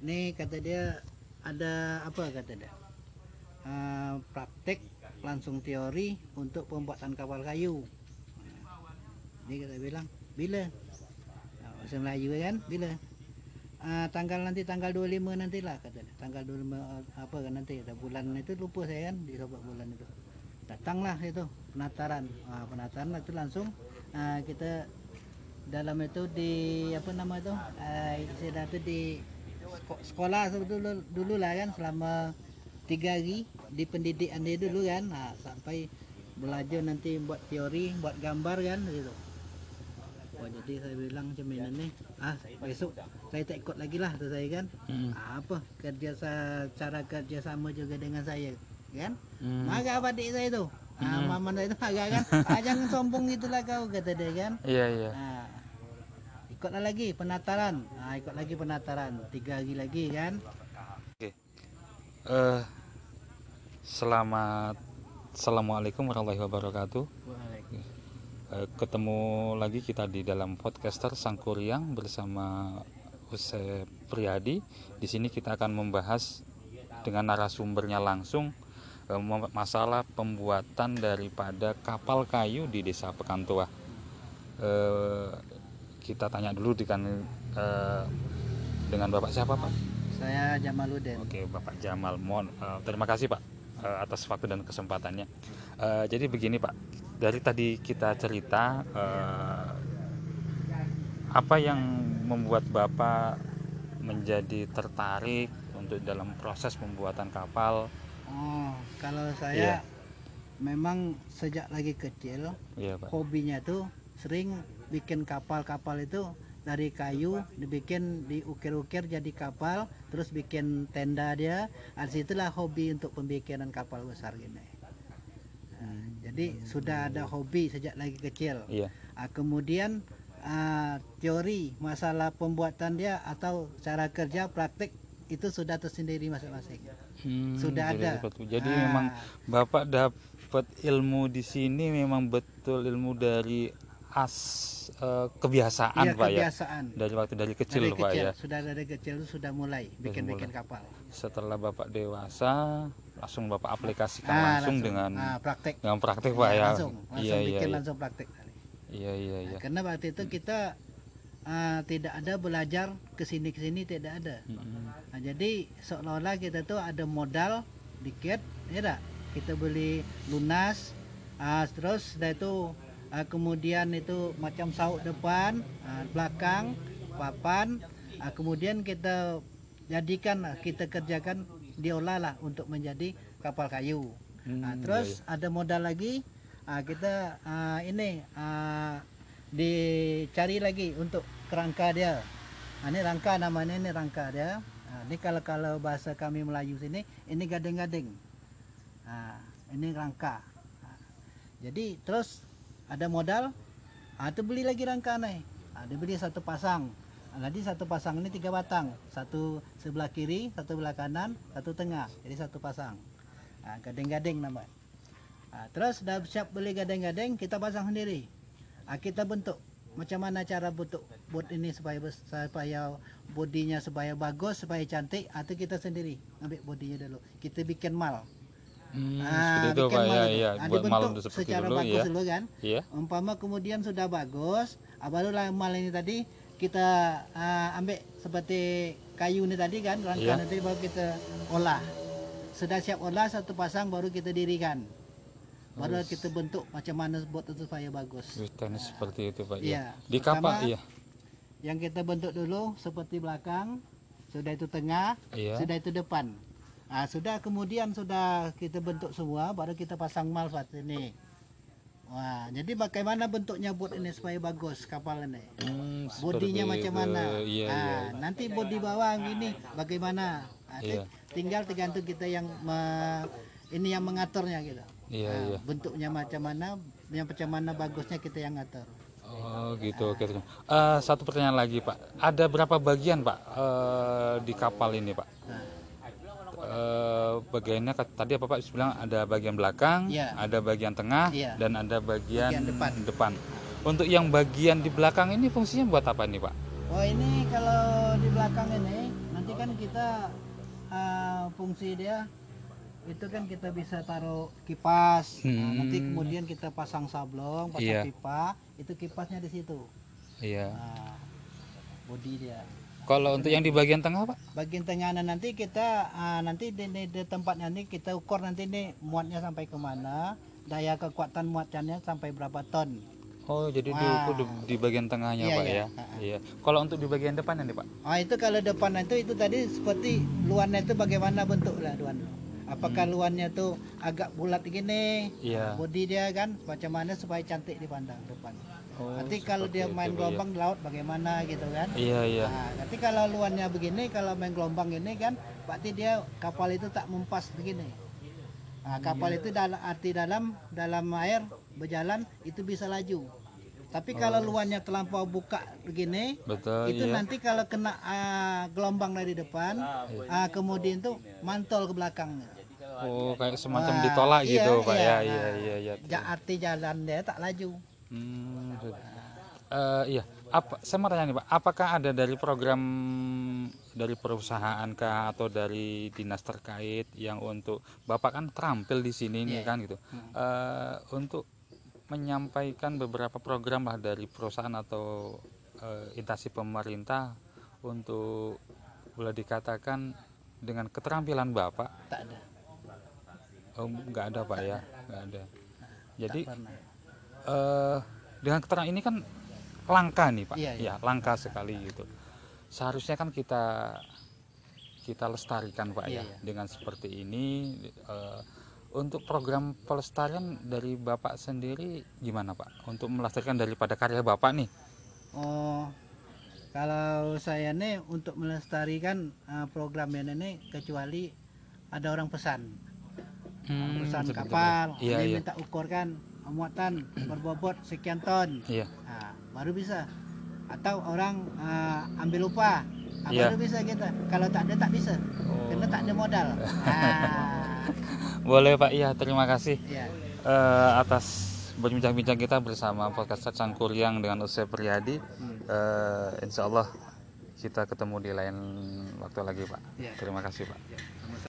Nih kata dia ada apa kata dia? Eh, praktek langsung teori untuk pembuatan kapal kayu. Dia kata bilang bila? Nah, bahasa Melayu kan bila? Ah, tanggal nanti tanggal 25 nantilah kata dia. Tanggal 25 eh, apa kan nanti kata bulan itu lupa saya kan di sebab bulan itu. Datanglah itu penataran. Ah, penataran itu langsung ah, kita dalam itu di apa nama itu? Ah, istilah itu di sekolah dulu dulu lah kan selama tiga hari di pendidikan dia dulu kan. Nah, sampai belajar nanti buat teori buat gambar kan gitu. Wah, jadi saya bilang macam nih ah besok saya tak ikut lagi lah kata saya kan. Hmm. Ah, apa? Kerja cara kerja sama juga dengan saya kan? Hmm. marah apa adik saya tu? Ah, Hmm. mama saya tu marah kan? Ah, jangan sombong gitulah kau kata dia kan. Iya iya. Nah, ikutlah lagi penataran. Nah, ikut lagi penataran. Tiga hari lagi kan. Eh, selamat Assalamualaikum warahmatullahi wabarakatuh. Eh, ketemu lagi kita di dalam podcaster Sangkuriang bersama Usep Priyadi. Di sini kita akan membahas dengan narasumbernya langsung mem- masalah pembuatan daripada kapal kayu di Desa Pekantua. Eh, kita tanya dulu dengan eh, dengan Bapak siapa, Pak? Saya Jamaluddin. Oke, Bapak Jamal, mohon eh, terima kasih Pak eh, atas waktu dan kesempatannya. Eh, jadi begini Pak, dari tadi kita cerita eh, apa yang membuat Bapak menjadi tertarik untuk dalam proses pembuatan kapal? Oh, kalau saya memang sejak lagi kecil Iya Pak. hobinya tuh sering bikin kapal-kapal itu dari kayu dibikin diukir-ukir jadi kapal terus bikin tenda dia Nah, di situlah hobi untuk pembikinan kapal besar gini Nah, jadi sudah ada hobi sejak lagi kecil Iya. Ah, kemudian ah, teori masalah pembuatan dia atau cara kerja praktik itu sudah tersendiri masing-masing. Hmm, Sudah jadi ada. Jadi Ah. memang Bapak dapat ilmu di sini memang betul ilmu dari as eh, kebiasaan Iya Pak ya. kebiasaan. Dari waktu dari kecil dari Pak kecil ya. sudah dari kecil sudah mulai bikin-bikin kapal. Setelah Bapak dewasa langsung Bapak aplikasikan Ah, langsung, dengan ah, praktek. dengan praktik Pak Ya, ya. langsung, langsung iya iya bikin iya. langsung praktek. Iya iya iya. Karena waktu itu kita ah, tidak ada belajar ke sini ke sini tidak ada. Mm-mm. Nah, jadi seolah-olah kita tuh ada modal dikit, ya tak? Kita beli lunas, ah, terus sudah itu ah, kemudian itu macam sauk depan, ah, belakang, papan, ah, kemudian kita jadikan, ah, kita kerjakan diolah lah untuk menjadi kapal kayu. Hmm, iya, terus ada modal lagi, ah, kita ah, ini ah, dicari lagi untuk kerangka dia. Nah, ini rangka namanya ini rangka dia. Nah, ini kalau kalau bahasa kami Melayu sini ini gading-gading. Nah, ini rangka. Jadi terus ada modal, ah, itu beli lagi rangka nih. Ah, dibeli satu pasang. Ah, Jadi satu pasang ini tiga batang, satu sebelah kiri, satu sebelah kanan, satu tengah. Jadi satu pasang. Nah, gading-gading. Nah, terus sudah siap beli gading-gading, kita pasang sendiri. Ah, kita bentuk macam mana cara bentuk bot ini supaya supaya bodinya supaya bagus, supaya cantik, atau kita sendiri ambil bodinya dulu. Kita bikin mal. Hmm, Ah, seperti itu Pak ya, itu. iya. Ah, Buat malam itu seperti secara dulu bagus ya. dulu kan. Iya. Umpama kemudian sudah bagus, ah, barulah mal ini tadi kita ah, ambil seperti kayu ini tadi kan, rangka Iya. nanti baru kita olah. Sudah siap olah satu pasang baru kita dirikan. Baru kita bentuk macam mana itu supaya bagus. Wih, Tenis seperti itu Pak Iya. ya. Di kapal iya. Yang kita bentuk dulu seperti belakang, sudah itu tengah, Iya. sudah itu depan. Ah, sudah kemudian sudah kita bentuk semua, baru kita pasang mal seperti ini. Wah, jadi bagaimana bentuknya bot ini supaya bagus kapal ini? Hmm, Bodinya macam mana? Iya, Ah, iya. Nanti bodi bawah gini, bagaimana? Ah, Iya. Tinggal tergantung kita yang me- ini yang mengaturnya gitu. Iya, Ah, iya. Bentuknya macam mana, yang macam mana bagusnya kita yang ngatur. Oh gitu oke. oke. Eh, satu pertanyaan lagi Pak. Ada berapa bagian Pak eh, di kapal ini Pak? Nah, Eh, bagiannya kat- tadi apa Pak bilang ada bagian belakang, Iya. ada bagian tengah, Iya. dan ada bagian, Bagian depan. Untuk yang bagian di belakang ini fungsinya buat apa nih Pak? Oh ini kalau di belakang ini nanti kan kita uh, fungsi dia itu kan kita bisa taruh kipas. Nah, Hmm. nanti kemudian kita pasang sablon, pasang Iya. pipa, itu kipasnya di situ. Iya. Nah, body dia. Kalau untuk yang di bagian tengah pak? Bagian tengahnya nanti kita ah, nanti di, di, di tempatnya ini kita ukur nanti ini muatnya sampai ke mana, daya kekuatan muatannya sampai berapa ton. Oh jadi diukur di, di bagian tengahnya Iya, pak iya. ya? Iya. Kalau untuk di bagian depannya nih pak? Ah itu kalau depan itu itu tadi seperti luarnya itu bagaimana bentuk lah Apakah luarnya tuh agak bulat gini, Iya. body dia kan macam mana supaya cantik dipandang depan. Oh, nanti kalau dia itu, main Pak, gelombang di laut bagaimana gitu kan? Iya iya. Nah, nanti kalau luarnya begini, kalau main gelombang ini kan, berarti dia kapal itu tak mempas begini. Nah, kapal itu dalam arti dalam dalam air berjalan itu bisa laju. Tapi kalau luarnya terlampau buka begini, Betul itu iya. nanti kalau kena ah, gelombang dari depan, ah, kemudian tuh mantol ke belakangnya. Oh kayak semacam Wah, ditolak iya, gitu pak iya, ya? nah. Iya iya iya. Ja, arti jalan dia tak laju. Hmm, eh, iya. Apa? Saya mau tanya nih pak, apakah ada dari program dari perusahaan kah atau dari dinas terkait yang untuk bapak kan terampil di sini nih Iya. kan gitu, Eh, untuk menyampaikan beberapa program lah dari perusahaan atau eh, instansi pemerintah untuk boleh dikatakan dengan keterampilan bapak, Tak ada. Oh, nggak ada pak ya, nggak ada. Jadi eh dengan keterangan ini kan langka nih pak? Iya, iya. ya langka sekali gitu. Seharusnya kan kita kita lestarikan pak ya Iya, iya. dengan seperti ini. Eh, untuk program pelestarian dari bapak sendiri gimana pak? Untuk melestarikan daripada karya bapak nih? Oh, kalau saya nih untuk melestarikan uh, program ini kecuali ada orang pesan, Hmm, seperti kapal, itu. iya dia iya minta ukurkan muatan berbobot sekian ton, iya nah, baru bisa. Atau orang uh, ambil upah, nah, Iya. baru bisa kita. Kalau tak ada tak bisa, Oh. karena tak ada modal. Nah, boleh pak iya terima kasih ya. eh, atas berbincang-bincang kita bersama podcast Cangkuriang dengan Usai Priyadi Hmm. Eh, insya Allah kita ketemu di lain waktu lagi pak Iya. terima kasih pak